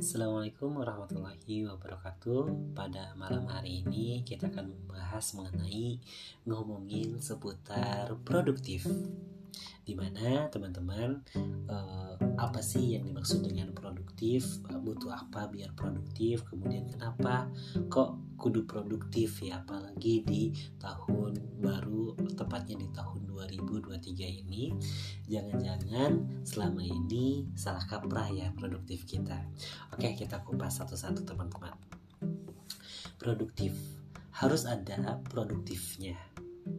Assalamualaikum warahmatullahi wabarakatuh. Pada malam hari ini kita akan membahas mengenai Ngomongin seputar produktif. Di mana teman-teman eh, Apa sih yang dimaksud dengan produktif? Butuh apa biar produktif? Kemudian kenapa kok kudu produktif ya Apalagi di tahun baru Tepatnya di tahun 2023 ini. Jangan-jangan selama ini salah kaprah ya produktif kita. Oke kita kupas satu-satu teman-teman. Produktif. Harus ada produktifnya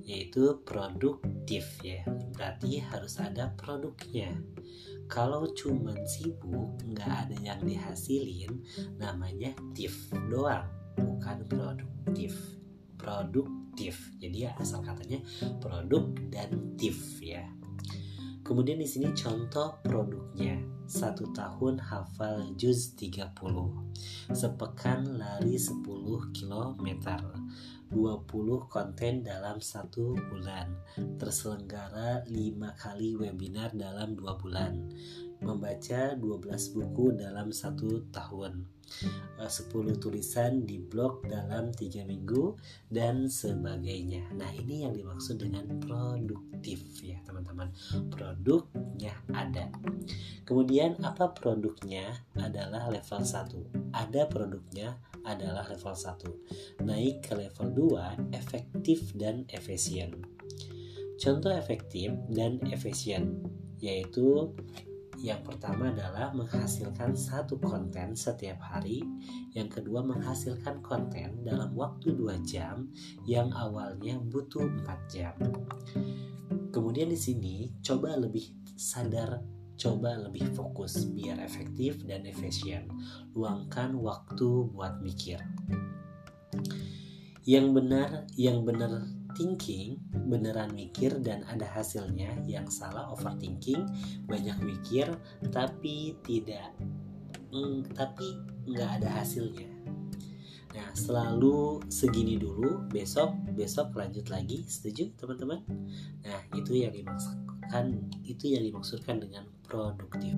Yaitu produktif ya. Berarti harus ada produknya. Kalau cuman sibuk nggak ada yang dihasilin Namanya tif doang Bukan produktif Produktif Jadi ya asal katanya produk dan tif ya Kemudian di sini contoh produknya. Satu tahun hafal juz 30. Sepekan lari 10 km. 20 konten dalam satu bulan. Terselenggara 5 kali webinar dalam 2 bulan. Membaca 12 buku dalam satu tahun 10 eh, tulisan di blog dalam tiga minggu dan sebagainya. Nah ini yang dimaksud dengan produktif ya teman-teman. Produknya ada. Kemudian apa produknya adalah level 1. Ada produknya adalah level 1. Naik ke level 2 efektif dan efisien. Contoh efektif dan efisien yaitu yang pertama adalah menghasilkan satu konten setiap hari. Yang kedua menghasilkan konten dalam waktu 2 jam yang awalnya butuh 4 jam. Kemudian di sini coba lebih sadar coba lebih fokus biar efektif dan efisien. Luangkan waktu buat mikir. Yang benar, yang benar thinking beneran mikir dan ada hasilnya. Yang salah overthinking. Banyak mikir tapi tidak mm, tapi nggak ada hasilnya. Nah selalu segini dulu. Besok besok lanjut lagi. Setuju teman-teman? Nah itu yang dimaksudkan itu yang dimaksudkan dengan produktif